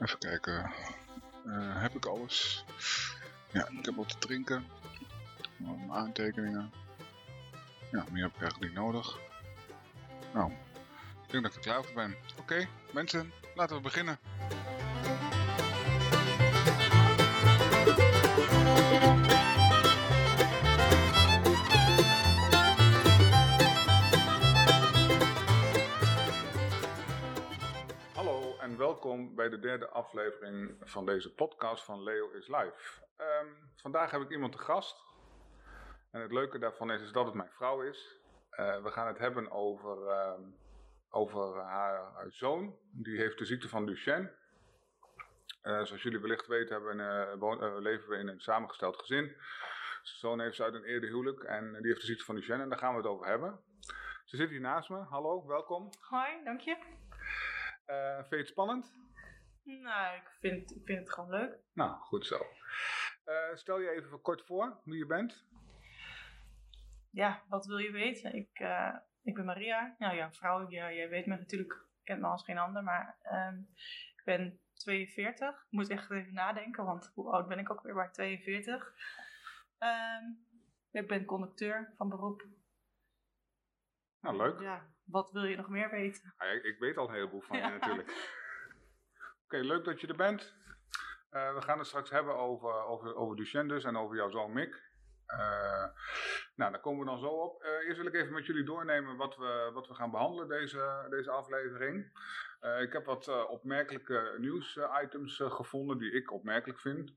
Even kijken. Eh, heb ik alles? Ja, ik heb wat te drinken. Mijn aantekeningen. Ja, meer heb ik eigenlijk niet nodig. Nou, ik denk dat ik er klaar voor ben. Oké, mensen, laten we beginnen. Welkom bij de derde aflevering van deze podcast van Leo is Live. Ehm, vandaag heb ik iemand te gast. En het leuke daarvan is, is dat het mijn vrouw is. Eh, we gaan het hebben over, ehm, over haar, haar zoon. Die heeft de ziekte van Duchenne. Eh, zoals jullie wellicht weten hebben, eh, leven we in een samengesteld gezin. Zijn zoon heeft ze uit een eerder huwelijk en die heeft de ziekte van Duchenne en daar gaan we het over hebben. Ze zit hier naast me. Hallo, welkom. Hoi, dank je. Eh, vind je het spannend? Nou, ik vind, ik vind het gewoon leuk. Nou, goed zo. Eh, stel je even kort voor wie je bent. Ja, wat wil je weten? Ik, eh, ik ben Maria. Nou ja, vrouw, ja, jij weet me natuurlijk, kent me als geen ander, maar ehm, ik ben 42. Ik moet echt even nadenken, want hoe oud ben ik ook weer bij 42? Ehm, ik ben conducteur van beroep. Nou, leuk. Ja, wat wil je nog meer weten? Ah, ik, ik weet al een heleboel van Ja. je natuurlijk. Oké, leuk dat je er bent. Eh, we gaan het straks hebben over, over, over dus en over jouw zoon Mick. Eh, nou, daar komen we dan zo op. Eh, eerst wil ik even met jullie doornemen wat we, wat we gaan behandelen deze, deze aflevering. Ik heb wat opmerkelijke nieuwsitems gevonden die ik opmerkelijk vind.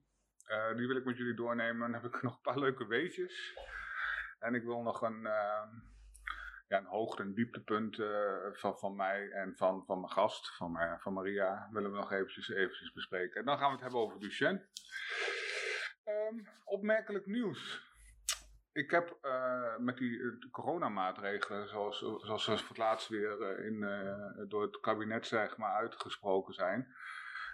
Die wil ik met jullie doornemen. Dan heb ik nog een paar leuke weetjes. En ik wil nog een, ja, een hoogte- en dieptepunt eh, van, van mij en van, van mijn gast, van, mij- van Maria, willen we nog eventjes, eventjes bespreken. En dan gaan we het hebben over Duchenne. Ehm, opmerkelijk nieuws. Ik heb eh, met die eh, coronamaatregelen, zoals, zoals ze voor het laatst weer eh, in, eh, door het kabinet zeg maar, uitgesproken zijn.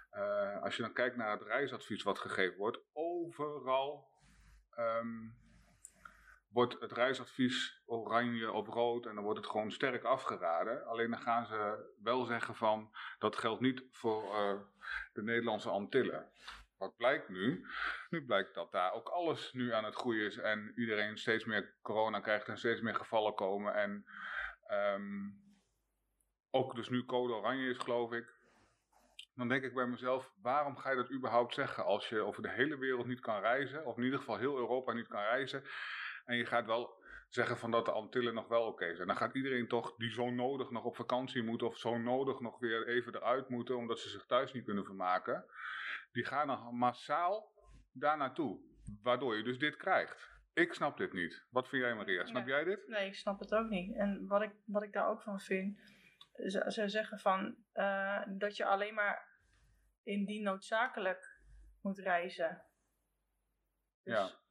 eh, als je dan kijkt naar het reisadvies wat gegeven wordt, overal ehm, wordt het reisadvies oranje of rood en dan wordt het gewoon sterk afgeraden. Alleen dan gaan ze wel zeggen van dat geldt niet voor eh, de Nederlandse Antillen. Wat blijkt nu? Nu blijkt dat daar ook alles nu aan het groeien is en iedereen steeds meer corona krijgt en steeds meer gevallen komen. En ehm, ook dus nu code oranje is, geloof ik. Dan denk ik bij mezelf, waarom ga je dat überhaupt zeggen als je over de hele wereld niet kan reizen, of in ieder geval heel Europa niet kan reizen, en je gaat wel zeggen van dat de Antillen nog wel oké zijn. Dan gaat iedereen toch die zo nodig nog op vakantie moet of zo nodig nog weer even eruit moeten omdat ze zich thuis niet kunnen vermaken. Die gaan dan massaal daar naartoe. Waardoor je dus dit krijgt. Ik snap dit niet. Wat vind jij Maria? Snap jij dit? Nee, ik snap het ook niet. En wat ik, wat ik daar ook van vind, ze, ze zeggen van eh, dat je alleen maar indien noodzakelijk moet reizen. Dus Ja.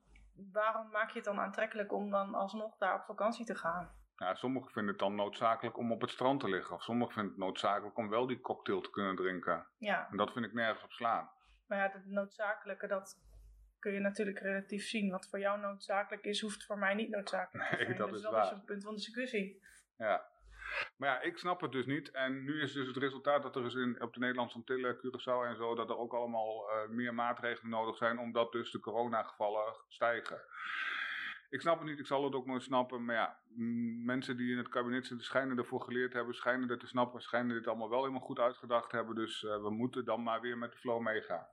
Waarom maak je het dan aantrekkelijk om dan alsnog daar op vakantie te gaan? Ja, sommigen vinden het dan noodzakelijk om op het strand te liggen. Of sommigen vinden het noodzakelijk om wel die cocktail te kunnen drinken. Ja, En dat vind ik nergens op slaan. maar ja, het noodzakelijke, dat kun je natuurlijk relatief zien. Wat voor jou noodzakelijk is, hoeft voor mij niet noodzakelijk te Nee, zijn. dat dus is dat waar. is een punt van discussie. Ja. Maar ja, ik snap het dus niet. En nu is dus het resultaat dat er is in, op de Nederlandse Antillen, Curaçao en zo, dat er ook allemaal eh, meer maatregelen nodig zijn, omdat dus de coronagevallen stijgen. Ik snap het niet, ik zal het ook nooit snappen. Maar ja, mensen die in het kabinet zitten schijnen ervoor geleerd hebben, schijnen het te snappen, schijnen dit allemaal wel helemaal goed uitgedacht hebben. Dus eh, we moeten dan maar weer met de flow meegaan.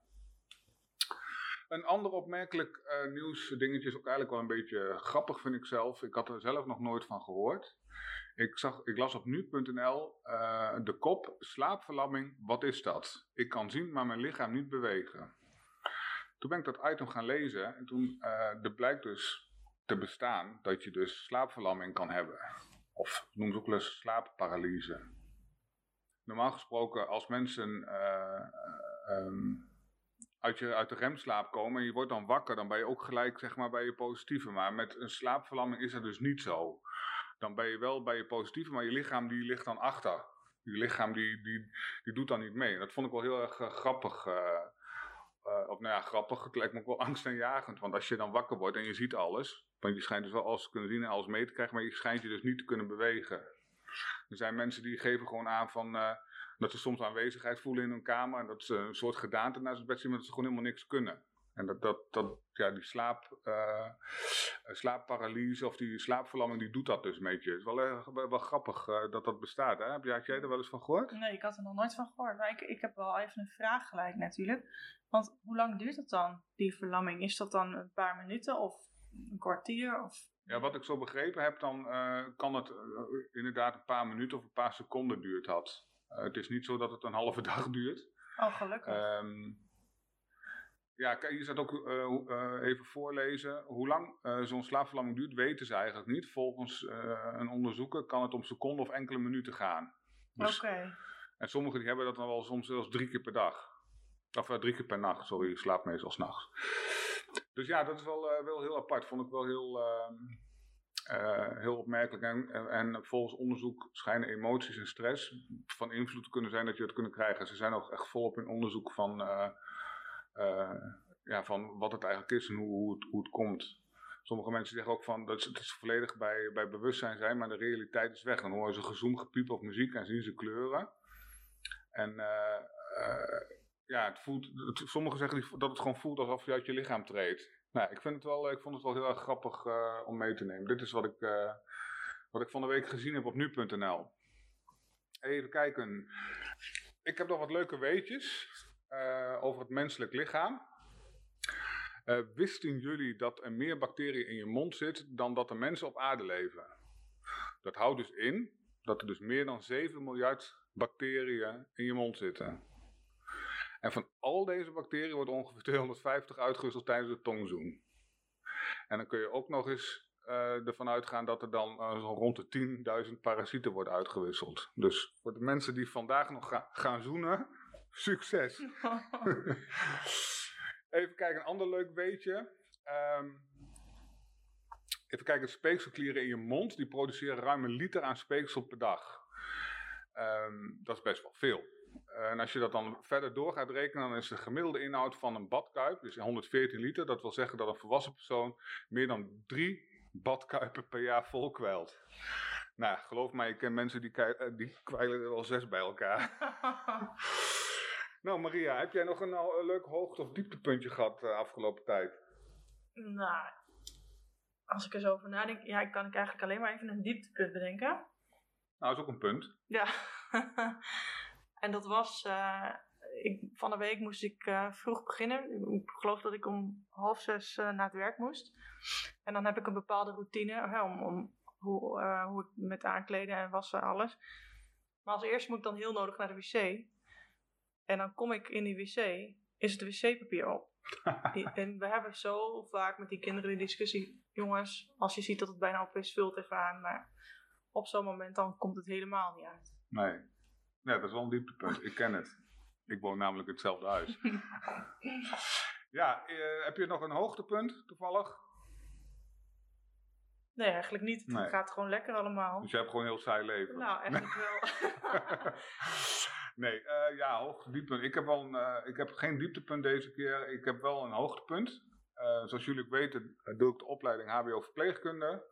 Een ander opmerkelijk eh nieuwsdingetje is ook eigenlijk wel een beetje grappig, vind ik zelf. Ik had er zelf nog nooit van gehoord. Ik, zag, ik las op nu.nl eh, de kop slaapverlamming, wat is dat? Ik kan zien, maar mijn lichaam niet bewegen. Toen ben ik dat item gaan lezen en toen eh er blijkt dus te bestaan dat je dus slaapverlamming kan hebben. Of noem ze ook wel eens slaapparalyse. Normaal gesproken als mensen ehm, uit, je, uit de remslaap komen en je wordt dan wakker, dan ben je ook gelijk zeg maar, bij je positieve. Maar met een slaapverlamming is dat dus niet zo. Dan ben je wel bij je positieve, maar je lichaam die ligt dan achter. Je lichaam die, die, die doet dan niet mee. Dat vond ik wel heel erg eh, grappig. eh, eh, of nou ja, grappig. Het lijkt me ook wel angstaanjagend. Want als je dan wakker wordt en je ziet alles. Want je schijnt dus wel alles te kunnen zien en alles mee te krijgen. Maar je schijnt je dus niet te kunnen bewegen. Er zijn mensen die geven gewoon aan van... dat ze soms aanwezigheid voelen in hun kamer. En dat ze een soort gedaante naast het bed zien, maar dat ze gewoon helemaal niks kunnen. En dat, dat, dat ja, die slaap, uh, slaapparalyse of die slaapverlamming, die doet dat dus een beetje. Het is wel, uh, wel grappig uh, dat dat bestaat. Hè? Heb jij, jij er wel eens van gehoord? Nee, ik had er nog nooit van gehoord. Maar ik, ik heb wel even een vraag gelijk natuurlijk. Want hoe lang duurt het dan, die verlamming? Is dat dan een paar minuten of een kwartier? Of... Ja, wat ik zo begrepen heb, dan kan het inderdaad een paar minuten of een paar seconden duurt had. het is niet zo dat het een halve dag duurt. Oh, gelukkig. Um, ja, je staat ook uh, even voorlezen. Hoe lang uh, zo'n slaapverlamming duurt, weten ze eigenlijk niet. Volgens uh, een onderzoeker kan het om seconden of enkele minuten gaan. Dus, Oké. En sommigen die hebben dat dan wel soms zelfs drie keer per dag. Of drie keer per nacht, sorry, je slaapt meestal s'nachts. Dus ja, dat is wel, wel heel apart. Vond ik wel heel, ehm, heel opmerkelijk. En, en, en, volgens onderzoek schijnen emoties en stress van invloed te kunnen zijn dat je het kunnen krijgen. Ze zijn ook echt volop in onderzoek van ja, van wat het eigenlijk is en hoe, hoe, het, hoe het komt. Sommige mensen zeggen ook van dat het volledig bij, bij bewustzijn zijn, maar de realiteit is weg. Dan horen ze gezoom, gepiep op muziek en zien ze kleuren. En uh, uh, ja, het voelt, het, sommigen zeggen dat het gewoon voelt alsof je uit je lichaam treedt. Nou, ik, vind het wel, ik vond het wel heel erg grappig om mee te nemen. Dit is wat ik, wat ik van de week gezien heb op nu.nl. Even kijken. Ik heb nog wat leuke weetjes uh, over het menselijk lichaam. Uh, wisten jullie dat er meer bacteriën in je mond zit dan dat er mensen op aarde leven? Dat houdt dus in dat er dus meer dan 7 miljard bacteriën in je mond zitten. En van al deze bacteriën wordt ongeveer 250 uitgewisseld tijdens de tongzoen. En dan kun je ook nog eens uh, ervan uitgaan dat er dan rond de 10.000 parasieten worden uitgewisseld. Dus voor de mensen die vandaag nog ga gaan zoenen, Succes. even kijken, een ander leuk weetje. Um, even kijken, speekselklieren in je mond, die produceren ruim een liter aan speeksel per dag. Um, dat is best wel veel. En als je dat dan verder door gaat rekenen, dan is de gemiddelde inhoud van een badkuip, dus 114 liter. Dat wil zeggen dat een volwassen persoon meer dan drie badkuipen per jaar volkwelt. Nou, geloof mij, ik ken mensen die, die kwijlen er wel zes bij elkaar. Nou, Maria, heb jij nog een, een leuk hoogte- of dieptepuntje gehad de uh, afgelopen tijd? Nou, als ik er zo over nadenk, ja, kan ik eigenlijk alleen maar even een dieptepunt bedenken. Nou, is ook een punt. Ja. en dat was, uh, ik, van de week moest ik uh, vroeg beginnen. Ik geloof dat ik om half zes uh, naar het werk moest. En dan heb ik een bepaalde routine om, om hoe, hoe ik met aankleden en wassen en alles. Maar als eerste moet ik dan heel nodig naar de wc. En dan kom ik in die wc, is het wc-papier op. Die, en we hebben zo vaak met die kinderen die discussie. Jongens, als je ziet dat het bijna op is, vult even aan. Maar op zo'n moment dan komt het helemaal niet uit. Nee. Ja, dat is wel een dieptepunt. Ik ken het. Ik woon namelijk hetzelfde huis. ja, eh, heb je nog een hoogtepunt toevallig? Nee, eigenlijk niet. Het gaat gewoon lekker allemaal. Dus je hebt gewoon een heel saai leven? Nou, eigenlijk wel. Nee, uh, ja, hoogtepunt. Ik heb, wel uh, ik heb geen dieptepunt deze keer. Ik heb wel een hoogtepunt. Uh, zoals jullie weten doe ik de opleiding HBO Verpleegkunde.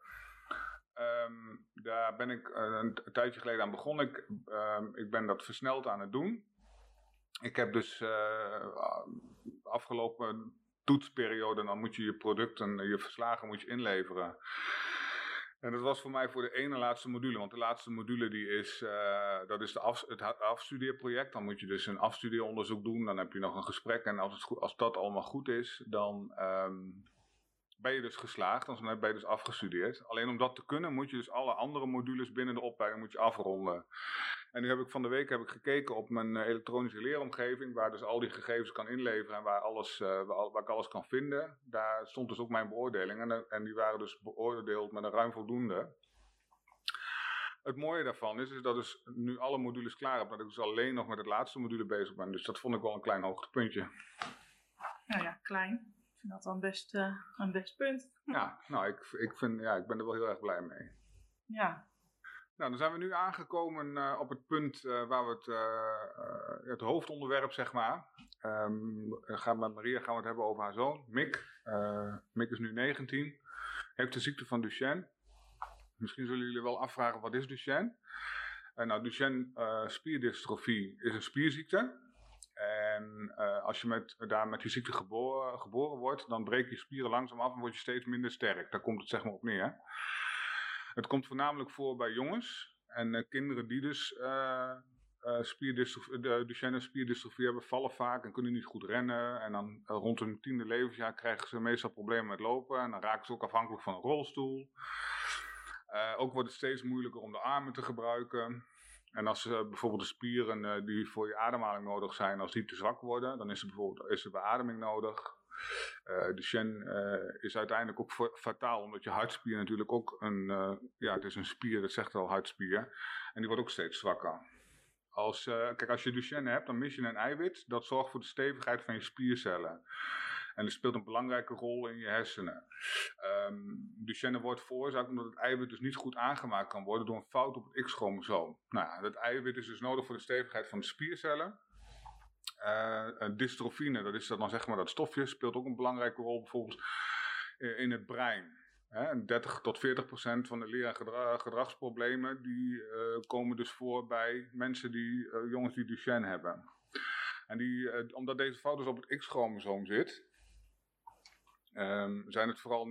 Um, daar ben ik een, tijdje geleden aan begonnen. Ik, um, ik ben dat versneld aan het doen. Ik heb dus afgelopen toetsperiode, dan moet je je producten, je verslagen moet je inleveren. En dat was voor mij voor de ene laatste module. Want de laatste module die is, uh, dat is de het afstudeerproject. Dan moet je dus een afstudeeronderzoek doen. Dan heb je nog een gesprek. En als, het als dat allemaal goed is, dan um, ben je dus geslaagd. Dan ben je dus afgestudeerd. Alleen om dat te kunnen moet je dus alle andere modules binnen de opleiding moet je afronden. En nu heb ik van de week heb ik gekeken op mijn eh, elektronische leeromgeving, waar dus al die gegevens kan inleveren en waar, alles, uh, waar, waar, ik alles kan vinden. Daar stond dus ook mijn beoordeling en, en die waren dus beoordeeld met een ruim voldoende. Het mooie daarvan is, is dat dus nu alle modules klaar heb, dat ik dus alleen nog met het laatste module bezig ben. Dus dat vond ik wel een klein hoogtepuntje. Nou ja, klein. Ik vind dat een best, uh, een best punt. Ja, nou, ik, ik, vind, ja, ik ben er wel heel erg blij mee. Ja, nou, dan zijn we nu aangekomen uh, op het punt uh, waar we het, uh, het hoofdonderwerp, zeg maar. Um, gaan met Maria gaan we het hebben over haar zoon, Mick. Mick is nu 19, heeft de ziekte van Duchenne. Misschien zullen jullie wel afvragen, wat is Duchenne? nou, Duchenne spierdystrofie is een spierziekte. En als je met, daar met die ziekte geboren, geboren wordt, dan breek je spieren langzaam af en word je steeds minder sterk. Daar komt het zeg maar op neer. Het komt voornamelijk voor bij jongens en kinderen die dus uh, spierdystrofie, de spierdystrofie hebben, vallen vaak en kunnen niet goed rennen. En dan rond hun tiende levensjaar krijgen ze meestal problemen met lopen. En dan raken ze ook afhankelijk van een rolstoel. Ook wordt het steeds moeilijker om de armen te gebruiken. En als uh, bijvoorbeeld de spieren uh, die voor je ademhaling nodig zijn, als die te zwak worden, dan is er bijvoorbeeld is er beademing nodig. Uh, Duchenne is uiteindelijk ook fataal, omdat je hartspier natuurlijk ook een, ja, het is een spier, dat zegt al hartspier. En die wordt ook steeds zwakker. Als, kijk, als je Duchenne hebt, dan mis je een eiwit. Dat zorgt voor de stevigheid van je spiercellen. En dat speelt een belangrijke rol in je hersenen. Um, Duchenne wordt veroorzaakt omdat het eiwit dus niet goed aangemaakt kan worden door een fout op het X-chromosoom. Nou dat eiwit is dus nodig voor de stevigheid van de spiercellen. Uh, dystrofine, dat is dan zeg maar dat stofje, speelt ook een belangrijke rol bijvoorbeeld in het brein. Hè, 30 tot 40 procent van de leer- en gedragsproblemen die uh, komen dus voor bij mensen die, jongens die Duchenne hebben. En die, omdat deze fout dus op het X-chromosoom zit, um, zijn het vooral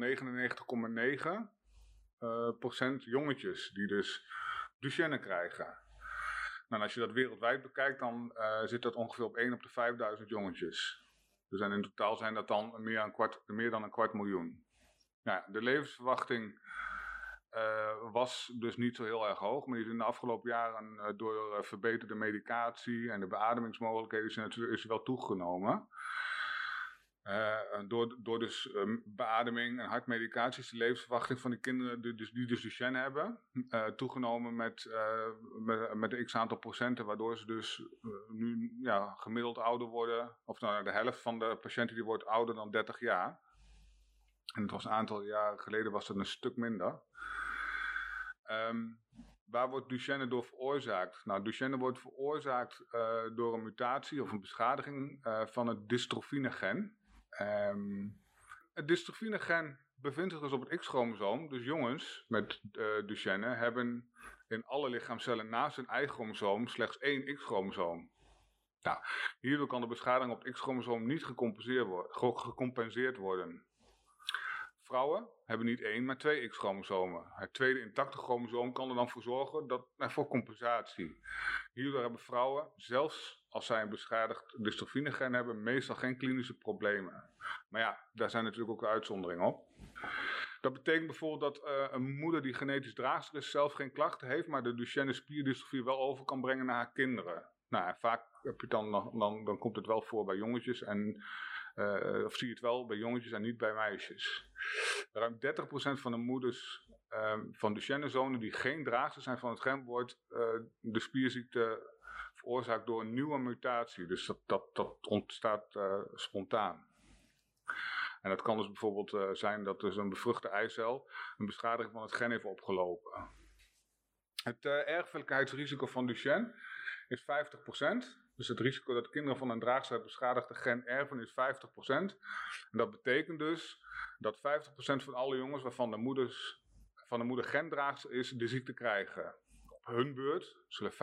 99,9 procent jongetjes die dus Duchenne krijgen. Nou, als je dat wereldwijd bekijkt, dan zit dat ongeveer op 1 op de 5000 jongetjes. Dus in totaal zijn dat dan meer, een kwart, meer dan een kwart miljoen. De levensverwachting uh, was dus niet zo heel erg hoog, maar in de afgelopen jaren door verbeterde medicatie en de beademingsmogelijkheden is, is wel toegenomen. Door, door dus um, beademing en hartmedicatie is de levensverwachting van de kinderen die dus, die dus Duchenne hebben toegenomen met, met, met een x aantal procenten, waardoor ze dus nu ja, gemiddeld ouder worden, of nou, de helft van de patiënten die wordt ouder dan 30 jaar. En het was een aantal jaren geleden was het een stuk minder. Um, waar wordt Duchenne door veroorzaakt? Nou, Duchenne wordt veroorzaakt door een mutatie of een beschadiging van het dystrofine-gen. Um, het dystrofine-gen bevindt zich dus op het X-chromosoom. Dus jongens met uh, Duchenne hebben in alle lichaamcellen naast hun Y-chromosoom slechts één X-chromosoom. Nou, hierdoor kan de beschadiging op het X-chromosoom niet gecompenseerd, wo gecompenseerd worden. Vrouwen hebben niet één, maar twee X-chromosomen. Het tweede intacte chromosoom kan er dan voor zorgen dat, nou, voor compensatie. Hierdoor hebben vrouwen, zelfs als zij een beschadigd dystrophinegen hebben, meestal geen klinische problemen. Maar ja, daar zijn natuurlijk ook uitzonderingen op. Dat betekent bijvoorbeeld dat uh, een moeder die genetisch draagster is zelf geen klachten heeft, maar de Duchenne spierdystrofie wel over kan brengen naar haar kinderen. Nou, vaak heb je dan, dan, dan komt het wel voor bij jongetjes en uh, of zie je het wel bij jongetjes en niet bij meisjes. Ruim 30% van de moeders um, van Duchenne-zonen die geen draagster zijn van het gen, wordt de spierziekte veroorzaakt door een nieuwe mutatie. Dus dat, dat, dat ontstaat uh, spontaan. En dat kan dus bijvoorbeeld uh, zijn dat dus een bevruchte eicel een beschadiging van het gen heeft opgelopen. Het uh, erfelijkheidsrisico van Duchenne is 50%. Dus het risico dat kinderen van een draagster beschadigde gen erven is 50%. En dat betekent dus dat 50% van alle jongens waarvan de, moeders, van de moeder gendraagster is, de ziekte krijgen. Hun beurt zullen 50%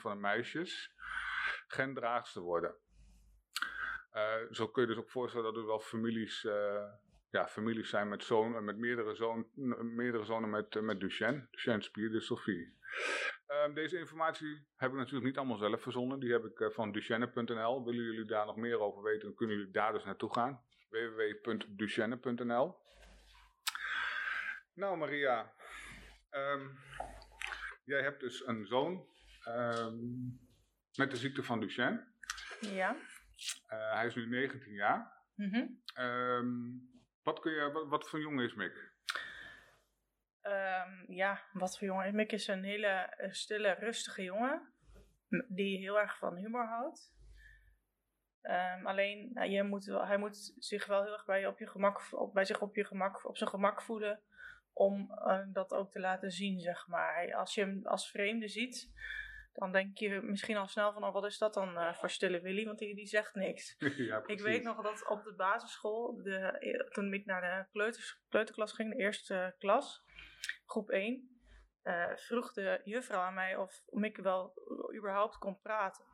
van de meisjes gendraagster worden. Uh, zo kun je dus ook voorstellen dat er wel families, uh, ja, families zijn met, zoon, met meerdere, zoon, meerdere zonen met, met Duchenne, Duchenne spierdystrofie. Um, deze informatie heb ik natuurlijk niet allemaal zelf verzonnen. Die heb ik van Duchenne.nl. Willen jullie daar nog meer over weten, dan kunnen jullie daar dus naartoe gaan. www.duchenne.nl Nou Maria, um, jij hebt dus een zoon um, met de ziekte van Duchenne. Ja. Uh, hij is nu 19 jaar. Mm -hmm. wat, kun je, wat, wat voor jongen is Mick? Um, ja, wat voor jongen. Mick is een hele stille, rustige jongen. Die heel erg van humor houdt. Um, alleen, nou, je moet wel, hij moet zich wel heel erg bij, je op je gemak, op, bij zich op, je gemak, op zijn gemak voelen. Om uh, dat ook te laten zien, zeg maar. Als je hem als vreemde ziet, dan denk je misschien al snel van, oh, wat is dat dan uh, voor stille Willy? Want die, die zegt niks. ja, ik weet nog dat op de basisschool, de, toen ik naar de kleuters, kleuterklas ging, de eerste klas, groep 1. eh, vroeg de juffrouw aan mij of Mick wel überhaupt kon praten.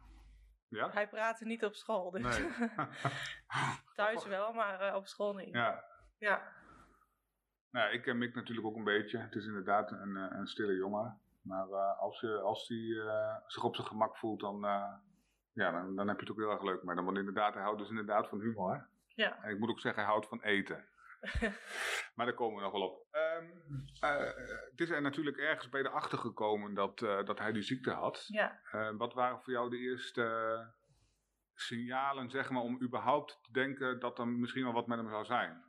Ja? Hij praatte niet op school, dus Nee. thuis wel, maar eh, op school niet. ja. Ja. Nou, ik ken Mick natuurlijk ook een beetje. Het is inderdaad een, eh, een stille jongen. Maar eh, als hij als die, eh, zich op zijn gemak voelt, dan, eh, ja, dan, dan heb je het ook heel erg leuk met hem. Want inderdaad, hij houdt dus inderdaad van humor. Ja. En ik moet ook zeggen, hij houdt van eten. maar daar komen we nog wel op. Ehm, eh, het is er natuurlijk ergens bij de achter gekomen dat, eh, dat hij die ziekte had. ja. Eh, wat waren voor jou de eerste eh, signalen, zeg maar, om überhaupt te denken dat er misschien wel wat met hem zou zijn?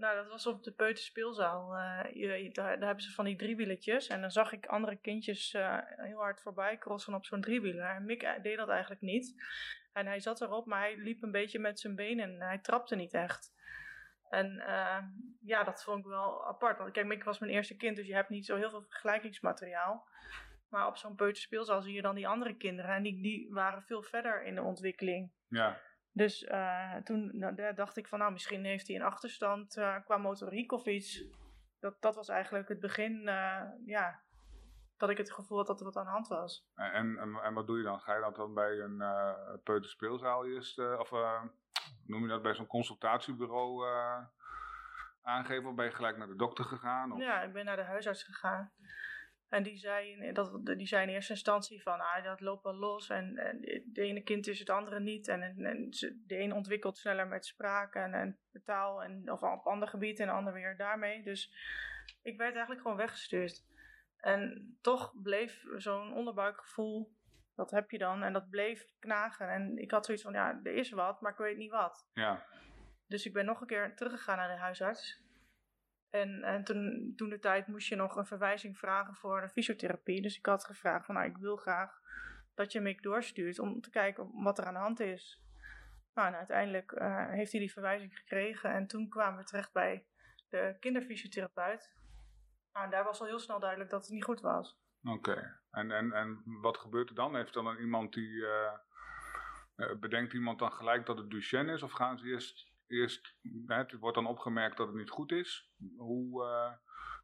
Nou, dat was op de peuterspeelzaal. Eh, je- daar, daar hebben ze van die driewieletjes. En dan zag ik andere kindjes eh, heel hard voorbij crossen op zo'n driewieler. En Mick eh, deed dat eigenlijk niet. En hij zat erop, maar hij liep een beetje met zijn benen. En hij trapte niet echt. En ja, dat vond ik wel apart. Want kijk, Mick was mijn eerste kind, dus je hebt niet zo heel veel vergelijkingsmateriaal. Maar op zo'n peuterspeelzaal zie je dan die andere kinderen. En die, die waren veel verder in de ontwikkeling. Ja, Dus eh, toen nou, dacht ik van, nou, misschien heeft hij een achterstand eh, qua motoriek of iets. Dat, dat was eigenlijk het begin, eh, ja, dat ik het gevoel had dat er wat aan de hand was. en, en, en wat doe je dan? Ga je dat dan bij een peuterspeelzaal eerst, of noem je dat bij zo'n consultatiebureau aangeven? Of ben je gelijk naar de dokter gegaan? Of? Ja, ik ben naar de huisarts gegaan. En die zei, in- dat, die zei in eerste instantie van, ah, dat loopt wel los. En, en de ene kind is het andere niet. En, en, de een ontwikkelt sneller met spraak en, en taal. En, of op ander gebied en de ander weer daarmee. Dus ik werd eigenlijk gewoon weggestuurd. En toch bleef zo'n onderbuikgevoel, dat heb je dan. En dat bleef knagen. En ik had zoiets van, ja, er is wat, maar ik weet niet wat. Ja, Dus ik ben nog een keer teruggegaan naar de huisarts. En, en toen, toen de tijd moest je nog een verwijzing vragen voor de fysiotherapie. Dus ik had gevraagd van, nou, ik wil graag dat je me doorstuurt om te kijken wat er aan de hand is. Nou, en uiteindelijk eh, heeft hij die verwijzing gekregen. En toen kwamen we terecht bij de kinderfysiotherapeut. Nou, en daar was al heel snel duidelijk dat het niet goed was. oké. En, en, en wat gebeurt er dan? Heeft dan een iemand die... eh, eh, bedenkt iemand dan gelijk dat het Duchenne is? Of gaan ze eerst... eerst het wordt dan opgemerkt dat het niet goed is. Hoe, eh,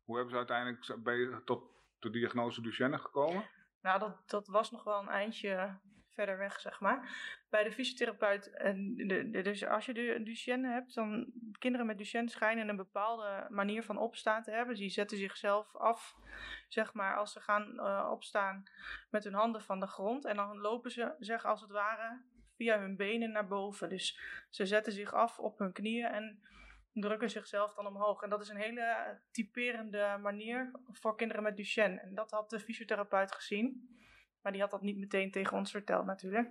hoe hebben ze uiteindelijk tot de diagnose Duchenne gekomen? Nou, dat, dat was nog wel een eindje verder weg, zeg maar. Bij de fysiotherapeut, en de- dus als je de Duchenne hebt, dan kinderen met Duchenne schijnen een bepaalde manier van opstaan te hebben. Die zetten zichzelf af, zeg maar, als ze gaan eh, opstaan met hun handen van de grond. En dan lopen ze, zeg als het ware, via hun benen naar boven. Dus ze zetten zich af op hun knieën en drukken zichzelf dan omhoog. En dat is een hele typerende manier voor kinderen met Duchenne. En dat had de fysiotherapeut gezien. Maar die had dat niet meteen tegen ons verteld natuurlijk.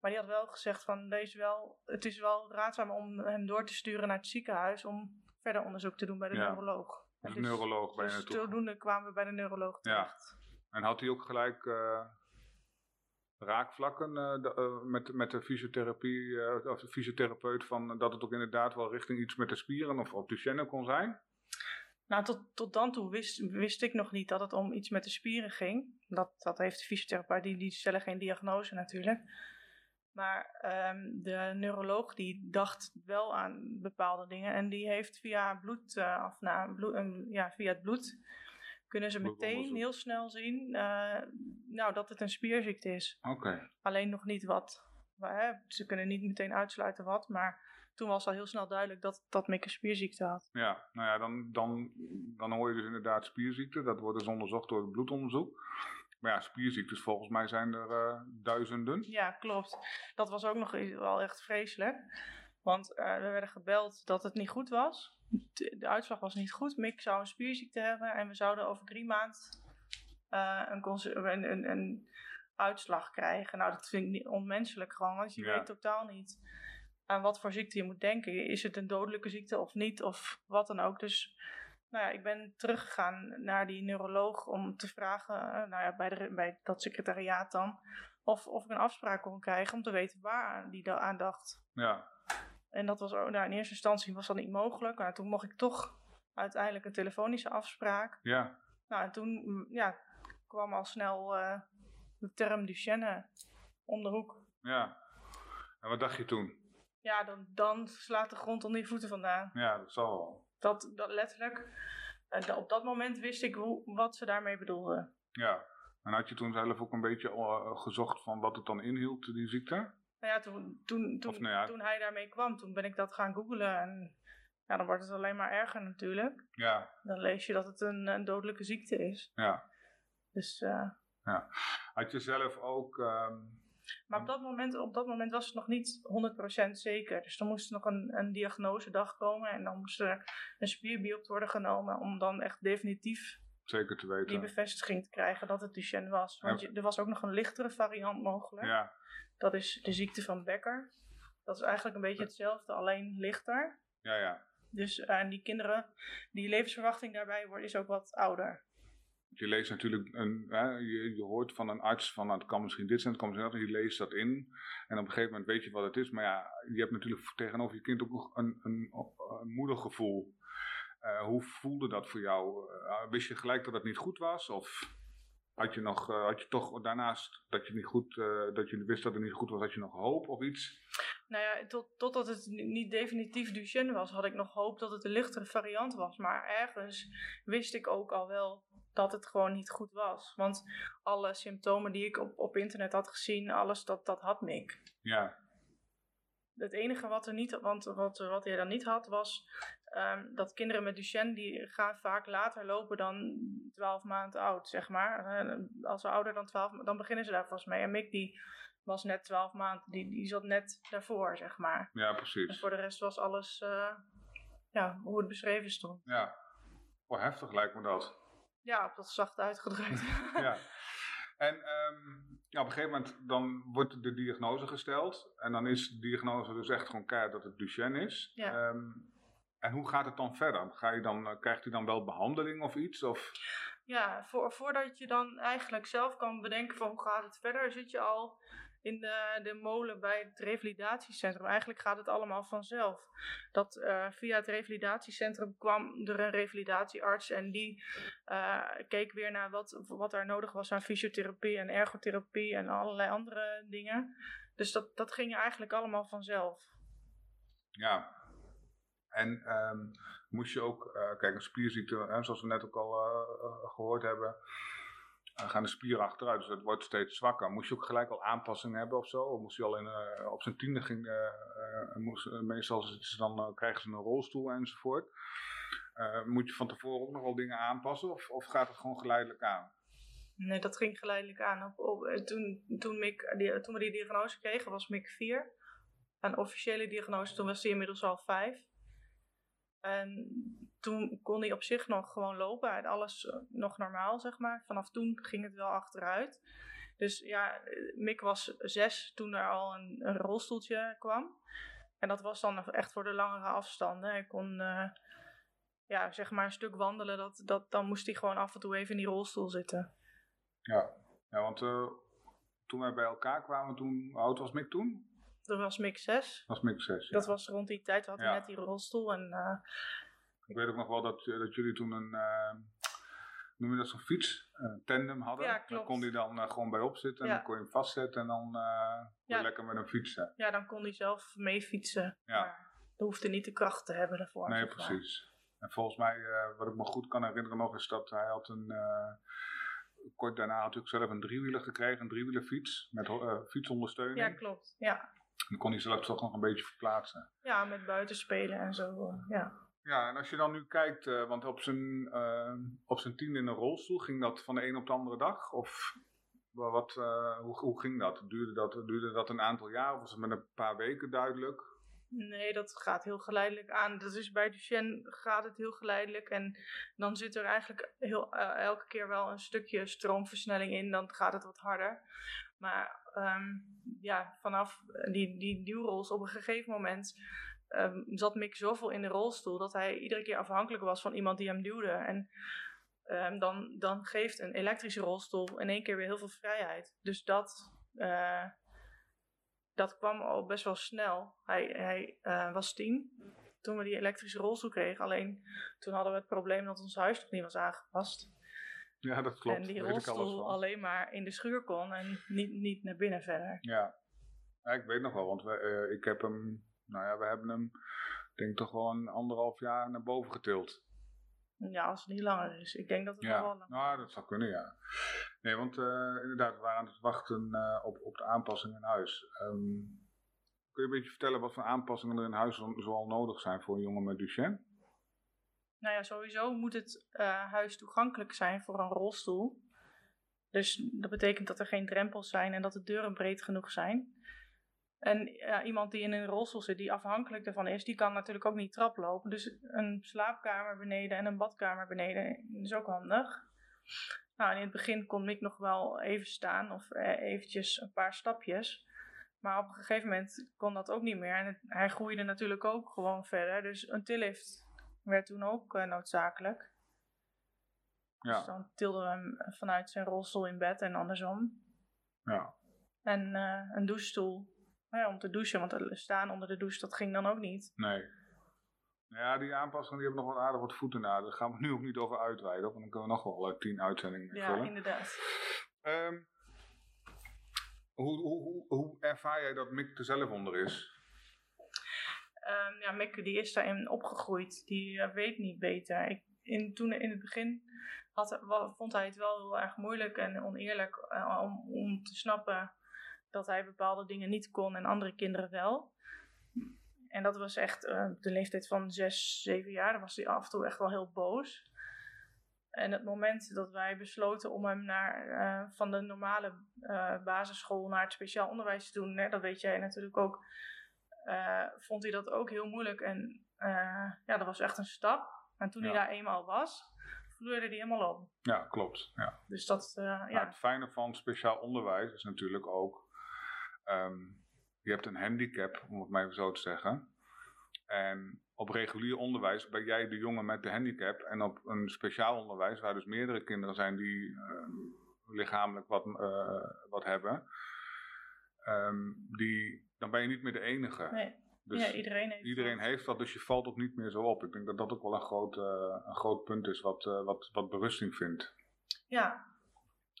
Maar die had wel gezegd van deze wel, het is wel raadzaam om hem door te sturen naar het ziekenhuis om verder onderzoek te doen bij de Ja. neuroloog. Dus neuroloog je dus naartoe. zodoende kwamen we bij de neuroloog Ja. terecht. En had hij ook gelijk eh, raakvlakken eh, de- eh, met, met de fysiotherapie, eh, of de fysiotherapeut, van, dat het ook inderdaad wel richting iets met de spieren of op Duchenne kon zijn? Nou, tot, tot dan toe wist, wist ik nog niet dat het om iets met de spieren ging. Dat, dat heeft de fysiotherapeut, die, die stellen geen diagnose natuurlijk. Maar ehm, de neuroloog die dacht wel aan bepaalde dingen. En die heeft via bloed, eh, of nou, bloed, een- ja, via het bloed, kunnen ze meteen heel snel zien eh, nou, dat het een spierziekte is. Oké, Alleen nog niet wat. Maar, hè, ze kunnen niet meteen uitsluiten wat, maar toen was al heel snel duidelijk dat, dat Mick een spierziekte had. ja. Nou ja, dan, dan, dan hoor je dus inderdaad spierziekte. Dat wordt dus onderzocht door het bloedonderzoek. Maar ja, spierziektes volgens mij zijn er eh, duizenden. Ja, klopt. Dat was ook nog wel echt vreselijk. Want eh, we werden gebeld dat het niet goed was. De, de uitslag was niet goed. Mick zou een spierziekte hebben en we zouden over drie maanden eh, een, een, een, een uitslag krijgen. Nou, dat vind ik niet onmenselijk gewoon, want je Ja. weet totaal niet aan wat voor ziekte je moet denken. Is het een dodelijke ziekte of niet, of wat dan ook. Dus nou ja, ik ben teruggegaan naar die neuroloog om te vragen, eh, nou ja, bij, de, bij dat secretariaat dan, of, of ik een afspraak kon krijgen om te weten waar die da- aan dacht. Ja, En dat was ook, nou, in eerste instantie was dat niet mogelijk, maar toen mocht ik toch uiteindelijk een telefonische afspraak. ja. Nou, en toen mm, ja, kwam al snel eh, de term Duchenne om de hoek. ja. En wat dacht je toen? Ja, dan, dan slaat de grond onder je voeten vandaan. Ja, dat zal wel. Dat, dat letterlijk. eh, op dat moment wist ik hoe, wat ze daarmee bedoelden. Ja, en had je toen zelf ook een beetje uh, gezocht van wat het dan inhield, die ziekte? Nou ja, toen, toen, toen, nou ja. toen hij daarmee kwam, toen ben ik dat gaan googlen en ja, dan wordt het alleen maar erger natuurlijk. Ja. Dan lees je dat het een, een dodelijke ziekte is. Ja. Dus, uh, ja. Had je zelf ook... Um, maar op dat, moment, op dat moment was het nog niet 100% zeker. Dus dan moest er nog een, een diagnosedag komen en dan moest er een spierbiopsie worden genomen om dan echt definitief zeker te weten. die bevestiging te krijgen dat het Duchenne was. Want je, er was ook nog een lichtere variant mogelijk. Ja. Dat is de ziekte van Becker. Dat is eigenlijk een beetje hetzelfde, alleen lichter. Ja, ja. Dus uh, en die kinderen, die levensverwachting daarbij wordt, is ook wat ouder. Je leest natuurlijk, een, hè, je, je, hoort van een arts van nou, het kan misschien dit zijn, het kan misschien dat, en je leest dat in. En op een gegeven moment weet je wat het is. Maar ja, je hebt natuurlijk tegenover je kind ook nog een, een, een moedergevoel. Uh, hoe voelde dat voor jou? Uh, wist je gelijk dat het niet goed was? Of had je, nog, uh, had je toch daarnaast dat je, niet goed, dat je wist dat het niet goed was, had je nog hoop of iets? Nou ja, tot, totdat het niet definitief Duchenne was, had ik nog hoop dat het een lichtere variant was. Maar ergens wist ik ook al wel dat het gewoon niet goed was. Want alle symptomen die ik op, op internet had gezien, alles dat, dat had Mick. Ja. Het enige wat er niet, want wat, wat hij dan niet had, was um, dat kinderen met Duchenne, die gaan vaak later lopen dan 12 maanden oud, zeg maar. als ze ouder dan 12 dan beginnen ze daar vast mee. En Mick die was net 12 maanden, die, die zat net daarvoor, zeg maar. Ja, precies. En voor de rest was alles uh, ja, hoe het beschreven stond. Ja, wel heftig lijkt me dat. Ja, dat zacht uitgedrukt. ja. En um, ja, op een gegeven moment dan wordt de diagnose gesteld. En dan is de diagnose dus echt gewoon keihard dat het Duchenne is. Ja. Um, en hoe gaat het dan verder? Ga je dan, uh, krijgt u dan wel behandeling of iets? Of? Ja, voor, voordat je dan eigenlijk zelf kan bedenken van hoe gaat het verder, zit je al in de, de molen bij het revalidatiecentrum. Eigenlijk gaat het allemaal vanzelf. Dat uh, via het revalidatiecentrum kwam er een revalidatiearts en die uh, keek weer naar wat, wat er nodig was aan fysiotherapie en ergotherapie en allerlei andere dingen. Dus dat, dat ging eigenlijk allemaal vanzelf. Ja. En um, moest je ook, uh, kijk, een spierziekte, hè, zoals we net ook al gehoord hebben, gaan de spieren achteruit, dus het wordt steeds zwakker. Moest je ook gelijk al aanpassingen hebben of zo? Of moest je al in, op zijn tiende ging, moest, meestal ze dan, krijgen ze een rolstoel enzovoort. moet je van tevoren ook nog wel dingen aanpassen of, of gaat het gewoon geleidelijk aan? Nee, dat ging geleidelijk aan. Op, toen, toen, die, toen we die diagnose kregen was Mick 4. Een officiële diagnose, toen was hij inmiddels al 5. En toen kon hij op zich nog gewoon lopen en alles eh, nog normaal, zeg maar. Vanaf toen ging het wel achteruit. Dus ja, Mick was zes toen er al een, rolstoeltje kwam. En dat was dan echt voor de langere afstanden. Hij kon, uh, ja, zeg maar een stuk wandelen. Dat, dat, dan moest hij gewoon af en toe even in die rolstoel zitten. Ja, ja want uh, toen wij bij elkaar kwamen, toen, hoe oud was Mick toen? Dat was Mick 6. Was Mick 6, ja. Dat was rond die tijd, had hij ja. net die rolstoel. En, uh, ik weet ook nog wel dat, dat jullie toen een, uh, noem je dat zo'n fiets, een tandem hadden. Ja. Daar kon hij dan uh, gewoon bij opzitten en dan kon je hem vastzetten en dan ja. lekker met hem fietsen. Ja, dan kon hij zelf mee fietsen. Ja. Maar hij hoefde niet de kracht te hebben daarvoor. Nee, precies. En volgens mij, wat ik me goed kan herinneren nog, is dat hij had een kort daarna natuurlijk zelf een driewieler gekregen, een driewielerfiets met uh, fietsondersteuning. Ja, klopt. Ja. Dan kon hij zelf toch nog een beetje verplaatsen. Ja, met buitenspelen en zo, ja. Ja, en als je dan nu kijkt, uh, want op zijn, uh, op zijn tien in een rolstoel, ging dat van de een op de andere dag? Of wat, uh, hoe, hoe ging dat? Duurde, dat? duurde dat een aantal jaar of was het met een paar weken duidelijk? Nee, dat gaat heel geleidelijk aan. Dat is bij Duchenne gaat het heel geleidelijk. En dan zit er eigenlijk heel, elke keer wel een stukje stroomversnelling in. Dan gaat het wat harder. Maar um, ja, vanaf die, die duwrols op een gegeven moment um, zat Mick zoveel in de rolstoel dat hij iedere keer afhankelijk was van iemand die hem duwde. En um, dan, dan geeft een elektrische rolstoel in één keer weer heel veel vrijheid. Dus dat, uh, dat kwam al best wel snel. Hij, hij uh, was tien toen we die elektrische rolstoel kregen. Alleen toen hadden we het probleem dat ons huis nog niet was aangepast. Ja, dat klopt. En die rolstoel alleen maar in de schuur kon en niet, niet naar binnen verder. Ja, ja ik weet nog wel, want we, uh, ik heb hem, nou ja, we hebben hem, denk toch wel een anderhalf jaar naar boven getild. Ja, als het niet langer is. Ik denk dat het Ja, nog wel lang nou, dat zou kunnen, ja. Nee, want eh, inderdaad, we waren aan het wachten eh, op, op de aanpassingen in huis. Ehm, kun je een beetje vertellen wat voor aanpassingen er in huis zo- zoal nodig zijn voor een jongen met Duchenne? Nou ja, sowieso moet het eh, huis toegankelijk zijn voor een rolstoel. Dus dat betekent dat er geen drempels zijn en dat de deuren breed genoeg zijn. En ja, iemand die in een rolstoel zit, die afhankelijk daarvan is, die kan natuurlijk ook niet traplopen. Dus een slaapkamer beneden en een badkamer beneden is ook handig. Nou, in het begin kon Mick nog wel even staan of eh, eventjes een paar stapjes. Maar op een gegeven moment kon dat ook niet meer. En hij groeide natuurlijk ook gewoon verder. Dus een tillift werd toen ook eh, noodzakelijk. Dus Ja, dan tilden we hem vanuit zijn rolstoel in bed en andersom. ja. En eh, een douchestoel ja, om te douchen, want staan onder de douche, dat ging dan ook niet. Nee. Ja, die aanpassingen die hebben nog wel aardig wat voeten na. Daar gaan we nu ook niet over uitweiden, want dan kunnen we nog wel eh, tien uitzendingen mee Ja, vullen. inderdaad. Ehm, hoe, hoe, hoe, hoe ervaar jij dat Mick er zelf onder is? Ehm, ja, die is daarin opgegroeid. Die eh, weet niet beter. Ik, in, toen in het begin had, vond hij het wel heel erg moeilijk en oneerlijk eh, om, om te snappen dat hij bepaalde dingen niet kon en andere kinderen wel. En dat was echt eh, de leeftijd van zes, zeven jaar. Dan was hij af en toe echt wel heel boos. En het moment dat wij besloten om hem naar, van de normale basisschool naar het speciaal onderwijs te doen, hè, dat weet jij natuurlijk ook, eh, vond hij dat ook heel moeilijk. En eh, ja, dat was echt een stap. En toen Ja. hij daar eenmaal was, vloeide hij helemaal op. Ja, klopt. Ja. Dus dat, eh, Nou, ja. het fijne van speciaal onderwijs is natuurlijk ook, ehm, je hebt een handicap, om het maar even zo te zeggen. En op regulier onderwijs ben jij de jongen met de handicap. En op een speciaal onderwijs, waar dus meerdere kinderen zijn die ehm, lichamelijk wat, wat hebben, ehm, die, dan ben je niet meer de enige. Nee, Dus ja, iedereen heeft iedereen dat. heeft dat, dus je valt ook niet meer zo op. Ik denk dat dat ook wel een groot, eh, een groot punt is wat, eh, wat, wat berusting vindt. Ja,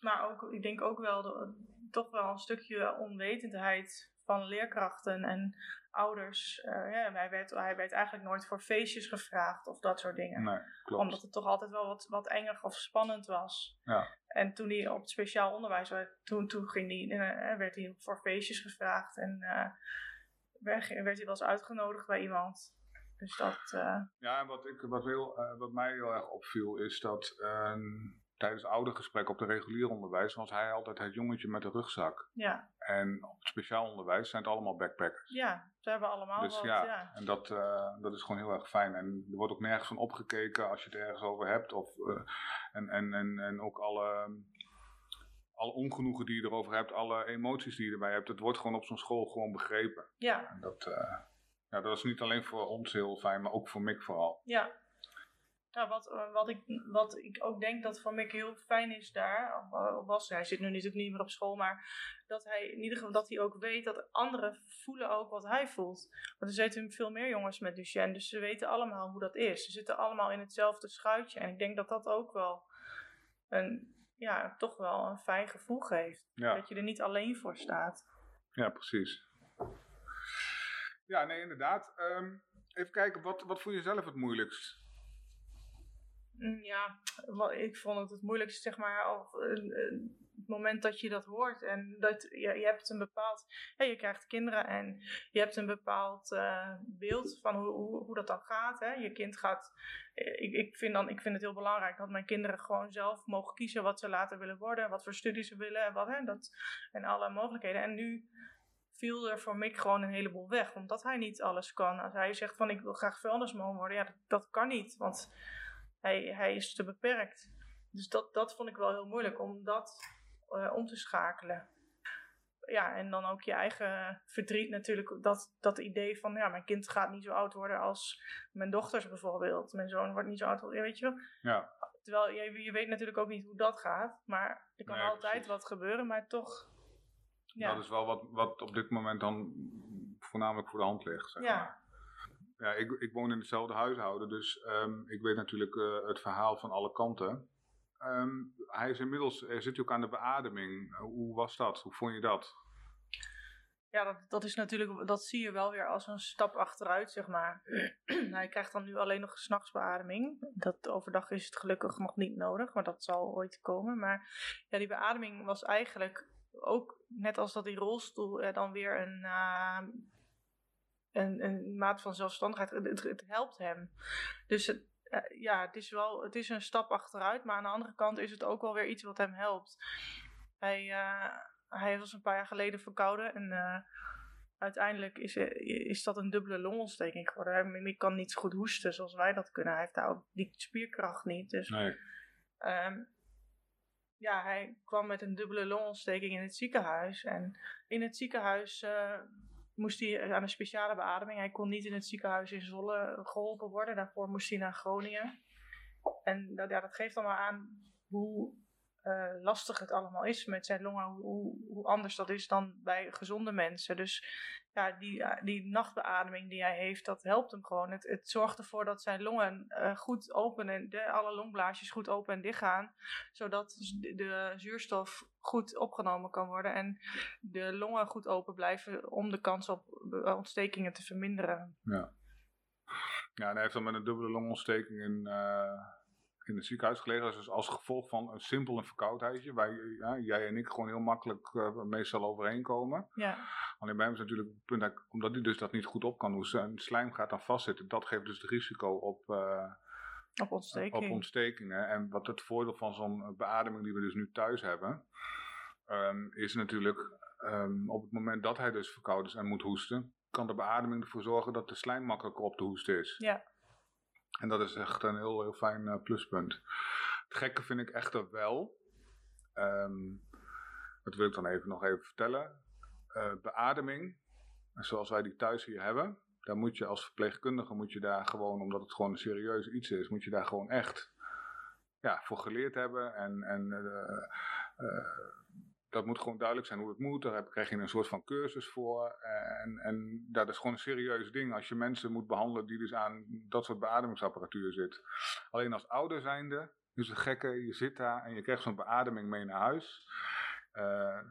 maar ook, ik denk ook wel de- toch wel een stukje onwetendheid van leerkrachten en ouders. Eh, ja, hij, werd, hij werd eigenlijk nooit voor feestjes gevraagd of dat soort dingen. Nee, klopt. Omdat het toch altijd wel wat, wat enger of spannend was. Ja. En toen hij op het speciaal onderwijs werd, toen, toen ging hij, eh, werd hij voor feestjes gevraagd. En eh, werd, werd hij wel eens uitgenodigd bij iemand. Dus dat, Ja, en wat, ik, wat, heel, wat mij heel erg opviel is dat ehm, tijdens oudergesprek op de regulier onderwijs was hij altijd het jongetje met de rugzak. ja, En op het speciaal onderwijs zijn het allemaal backpackers. ja, ze hebben allemaal Dus wat. ja, ja. en dat, eh, dat is gewoon heel erg fijn. En er wordt ook nergens van opgekeken als je het ergens over hebt. Of, eh, en, en, en, en ook alle, alle ongenoegen die je erover hebt, alle emoties die je erbij hebt, het wordt gewoon op zo'n school gewoon begrepen. ja. En dat, eh, ja, dat is niet alleen voor ons heel fijn, maar ook voor Mick vooral. Ja. Nou, wat, wat, ik, wat ik ook denk dat voor Mick heel fijn is daar, of, was, hij zit nu natuurlijk niet meer op school, maar dat hij in ieder geval dat hij ook weet dat anderen voelen ook wat hij voelt. Want er zitten veel meer jongens met Duchenne, dus ze weten allemaal hoe dat is. Ze zitten allemaal in hetzelfde schuitje. En ik denk dat dat ook wel een, ja, toch wel een fijn gevoel geeft. Ja. Dat je er niet alleen voor staat. Ja, precies. Ja, nee, inderdaad. Ehm, even kijken, wat, wat vond je zelf het moeilijkst? Mm, Ja, ik vond het het moeilijkste, zeg maar, eh, eh, het moment dat je dat hoort. En dat je, je hebt een bepaald, ja, je krijgt kinderen en je hebt een bepaald eh, beeld van hoe, hoe, hoe dat dan gaat. Hè. Je kind gaat, ik, ik, vind dan, ik vind het heel belangrijk dat mijn kinderen gewoon zelf mogen kiezen wat ze later willen worden, wat voor studie ze willen en, wat, hè, dat, en alle mogelijkheden. En nu viel er voor Mick gewoon een heleboel weg, omdat hij niet alles kan. Als hij zegt van ik wil graag vuilnisman worden, ja, dat, dat kan niet, want hij, hij is te beperkt. Dus dat, dat vond ik wel heel moeilijk om dat eh, om te schakelen. Ja, en dan ook je eigen verdriet natuurlijk. Dat, dat idee van, ja, mijn kind gaat niet zo oud worden als mijn dochters bijvoorbeeld. Mijn zoon wordt niet zo oud, weet je wel. Ja, Terwijl je, je weet natuurlijk ook niet hoe dat gaat. Maar er kan Nee, altijd precies. wat gebeuren, maar toch... Ja, dat is wel wat, wat op dit moment dan voornamelijk voor de hand ligt. Zeg Ja. maar. Ja ik, ik woon in hetzelfde huishouden, dus ehm, ik weet natuurlijk eh, het verhaal van alle kanten. Ehm, hij is inmiddels, er zit ook aan de beademing. Hoe was dat? Hoe vond je dat? ja, dat, dat is natuurlijk, dat zie je wel weer als een stap achteruit, zeg maar. hij krijgt dan nu alleen nog s'nachtsbeademing. Dat overdag is het gelukkig nog niet nodig, maar dat zal ooit komen. Maar ja, die beademing was eigenlijk ook, net als dat die rolstoel eh, dan weer een, uh, een, een maat van zelfstandigheid, het, het helpt hem. Dus het, uh, ja, het is wel, het is een stap achteruit, maar aan de andere kant is het ook wel weer iets wat hem helpt. Hij hij was een paar jaar geleden verkouden en uh, uiteindelijk is, is dat een dubbele longontsteking geworden. Hij kan niet zo goed hoesten zoals wij dat kunnen. Hij heeft daar ook die spierkracht niet. Dus, nee. Um, ja, hij kwam met een dubbele longontsteking in het ziekenhuis. En in het ziekenhuis moest hij aan een speciale beademing. Hij kon niet in het ziekenhuis in Zwolle geholpen worden. Daarvoor moest hij naar Groningen. En dat, dat geeft allemaal aan hoe uh, lastig het allemaal is met zijn longen, hoe, hoe, anders dat is dan bij gezonde mensen. Dus ja, die, die nachtbeademing die hij heeft, dat helpt hem gewoon. Het, het zorgt ervoor dat zijn longen uh, goed open en alle longblaasjes goed open en dicht gaan, zodat de, zuurstof goed opgenomen kan worden en de longen goed open blijven om de kans op ontstekingen te verminderen. Ja. Ja, en hij heeft dan met een dubbele longontsteking in, uh, in het ziekenhuis gelegen. Dus als gevolg van een simpel een verkoudheidje. Waar ja, jij en ik gewoon heel makkelijk uh, meestal overheen komen. Ja. Alleen bij hem is natuurlijk het punt, omdat hij dus dat niet goed op kan doen. Zijn slijm gaat dan vastzitten. Dat geeft dus het risico op... Uh, op ontsteking. Op ontstekingen. En wat het voordeel van zo'n beademing die we dus nu thuis hebben, um, is natuurlijk um, op het moment dat hij dus verkouden is en moet hoesten, kan de beademing ervoor zorgen dat de slijm makkelijker op te hoesten is. Ja. En dat is echt een heel, heel fijn uh, pluspunt. Het gekke vind ik echter wel, um, dat wil ik dan even nog even vertellen. Uh, beademing, zoals wij die thuis hier hebben, daar moet je als verpleegkundige, moet je daar gewoon, omdat het gewoon een serieus iets is, moet je daar gewoon echt ja, voor geleerd hebben. En, en uh, dat moet gewoon duidelijk zijn hoe het moet. Daar krijg je een soort van cursus voor. En, en dat is gewoon een serieus ding als je mensen moet behandelen die dus aan dat soort beademingsapparatuur zit. Alleen als ouder zijnde, dus een gekke, je zit daar en je krijgt zo'n beademing mee naar huis. Uh,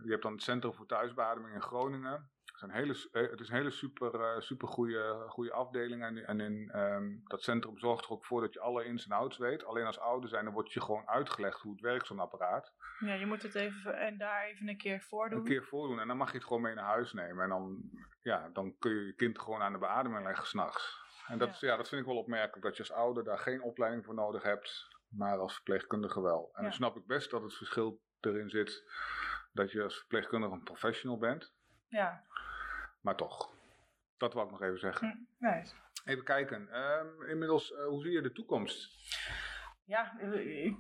je hebt dan het Centrum voor Thuisbeademing in Groningen hele, eh, het is een hele super, uh, super goede, goede afdeling. En, en in um, dat centrum zorgt er ook voor dat je alle ins en outs weet. Alleen als ouder zijn, dan wordt je gewoon uitgelegd hoe het werkt, zo'n apparaat. Ja, je moet het even en daar even een keer voordoen. Een keer voordoen. En dan mag je het gewoon mee naar huis nemen. En dan, ja, dan kun je je kind gewoon aan de beademing leggen s'nachts. En dat, ja. ja. dat vind ik wel opmerkelijk, dat je als ouder daar geen opleiding voor nodig hebt. Maar als verpleegkundige wel. En ja. dan snap ik best dat het verschil erin zit dat je als verpleegkundige een professional bent. Ja. Maar toch, dat wil ik nog even zeggen. Hm, nice. Even kijken. Um, inmiddels, uh, hoe zie je de toekomst? Ja, ik,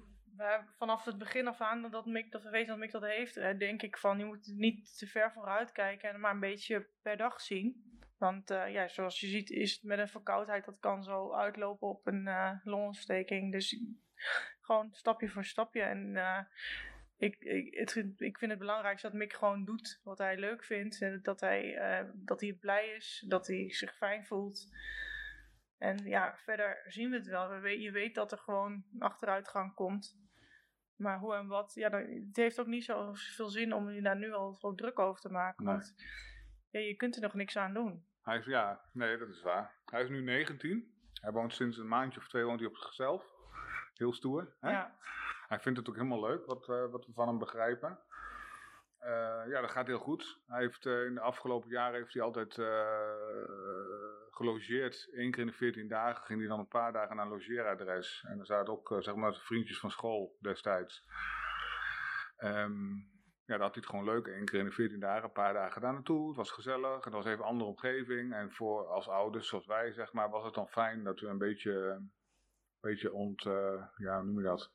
vanaf het begin af aan dat, Mick, dat we weten dat Mick dat heeft, uh, denk ik van je moet niet te ver vooruit kijken en maar een beetje per dag zien. Want uh, ja, zoals je ziet is het met een verkoudheid, dat kan zo uitlopen op een longontsteking. Dus gewoon stapje voor stapje. En ik, ik, het, ik vind het belangrijk dat Mick gewoon doet wat hij leuk vindt. En dat hij, uh, dat hij blij is, dat hij zich fijn voelt. En ja, verder zien we het wel. je weet dat er gewoon achteruitgang komt. Maar hoe en wat, ja, het heeft ook niet zoveel zin om je daar nu al zo druk over te maken. Nee. Want ja, je kunt er nog niks aan doen. Hij is, ja, nee, dat is waar. Hij is nu 19. Hij woont sinds een maandje of twee woont hij op zichzelf. Heel stoer. Hè? Ja. Hij vindt het ook helemaal leuk wat, uh, wat we van hem begrijpen. Uh, ja, dat gaat heel goed. Hij heeft uh, in de afgelopen jaren heeft hij altijd gelogeerd. Eén keer in de 14 dagen ging hij dan een paar dagen naar een logeeradres. En er zaten ook zeg maar vriendjes van school destijds. Um, ja, dat had hij het gewoon leuk. Eén keer in de 14 dagen, een paar dagen daar naartoe. Het was gezellig. Het was even een andere omgeving. En voor als ouders, zoals wij, zeg maar, was het dan fijn dat we een beetje, een beetje ont, ja, hoe noem je dat?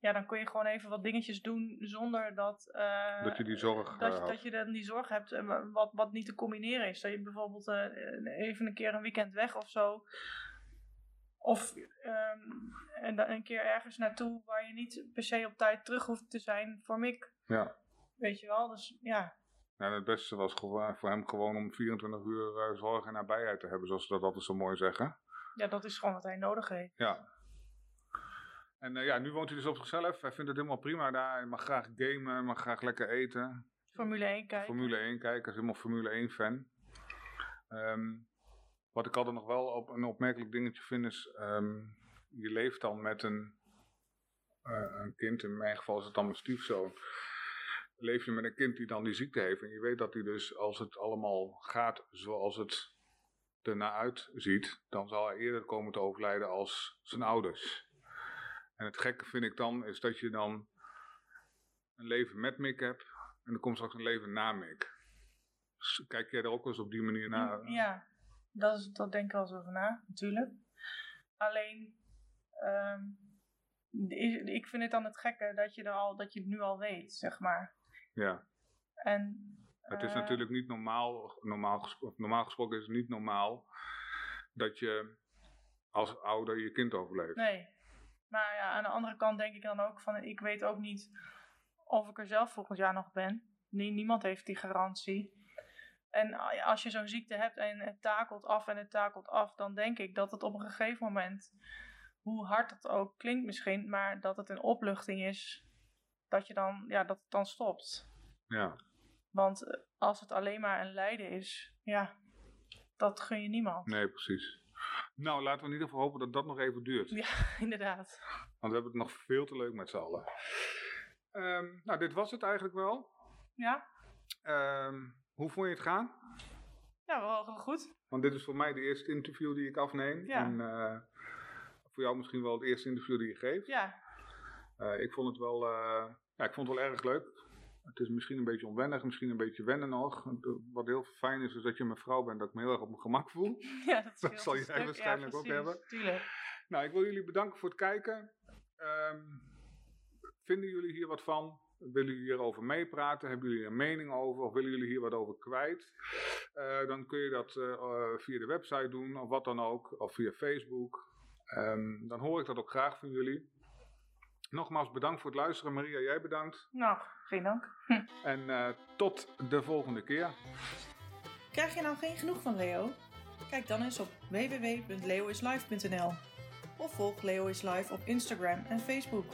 Ja, dan kun je gewoon even wat dingetjes doen zonder dat, uh, dat je die zorg dat, uh, dat je dan die zorg hebt uh, wat, wat niet te combineren is. Dat je bijvoorbeeld even een keer een weekend weg of zo. Of um, en dan een keer ergens naartoe waar je niet per se op tijd terug hoeft te zijn voor Mick. Ja. Weet je wel, dus ja. Nou, het beste was voor hem gewoon om 24 uur zorg en nabijheid te hebben, zoals ze dat altijd zo mooi zeggen. Ja, dat is gewoon wat hij nodig heeft. Ja, en uh, ja, nu woont hij dus op zichzelf. Hij vindt het helemaal prima daar. Hij mag graag gamen, mag graag lekker eten. Formule 1 kijken. Formule 1 kijkers, helemaal Formule 1 fan. Ehm, wat ik altijd nog wel op, een opmerkelijk dingetje vind is, ehm, je leeft dan met een, eh, een kind, in mijn geval is het dan mijn stiefzoon. Leef je met een kind die dan die ziekte heeft en je weet dat hij dus als het allemaal gaat zoals het ernaar uitziet, dan zal hij eerder komen te overlijden als zijn ouders. En het gekke vind ik dan, is dat je dan een leven met Mick hebt en er komt straks een leven na Mick. Dus Kijk jij er ook eens op die manier naar? Ja, dat, is, dat denk ik wel eens over na, natuurlijk. Alleen, ehm, ik vind het dan het gekke dat je, er al, dat je het nu al weet, zeg maar. Ja. En, Het is eh, natuurlijk niet normaal, normaal, gespro- normaal gesproken is het niet normaal dat je als ouder je kind overleeft. Nee. Maar ja, aan de andere kant denk ik dan ook van, ik weet ook niet of ik er zelf volgend jaar nog ben. Nie- niemand heeft die garantie. En a- als je zo'n ziekte hebt en het takelt af en het takelt af, dan denk ik dat het op een gegeven moment, hoe hard het ook klinkt misschien, maar dat het een opluchting is, dat je dan, ja, dat het dan stopt. Ja. Want eh, als het alleen maar een lijden is, ja, dat gun je niemand. Nee, precies. Nou, laten we in ieder geval hopen dat dat nog even duurt. Ja, inderdaad. Want we hebben het nog veel te leuk met z'n allen. Ehm, nou, dit was het eigenlijk wel. Ja, Ehm, hoe vond je het gaan? ja wel wel goed. Want dit is voor mij de eerste interview die ik afneem. Ja. En eh, voor jou misschien wel het eerste interview die je geeft. Ja, Eh, ik vond het wel, eh, ja, ik vond het wel erg leuk. Het is misschien een beetje onwennig, misschien een beetje wennen nog. Wat heel fijn is, is dat je mijn vrouw bent, dat ik me heel erg op mijn gemak voel. Ja, dat, scheelt zal jij stuk. waarschijnlijk ook hebben. Tuurlijk. Nou, ik wil jullie bedanken voor het kijken. Ehm, vinden jullie hier wat van? Willen jullie hierover meepraten? Hebben jullie een mening over? Of willen jullie hier wat over kwijt? Eh, dan kun je dat eh, eh, via de website doen, of wat dan ook. Of via Facebook. Ehm, dan hoor ik dat ook graag van jullie. Nogmaals bedankt voor het luisteren. Maria, jij bedankt. Nou, geen dank. En eh, tot de volgende keer. Krijg je nou geen genoeg van Leo? Kijk dan eens op www.leoislife.nl of volg Leo is Live op Instagram en Facebook.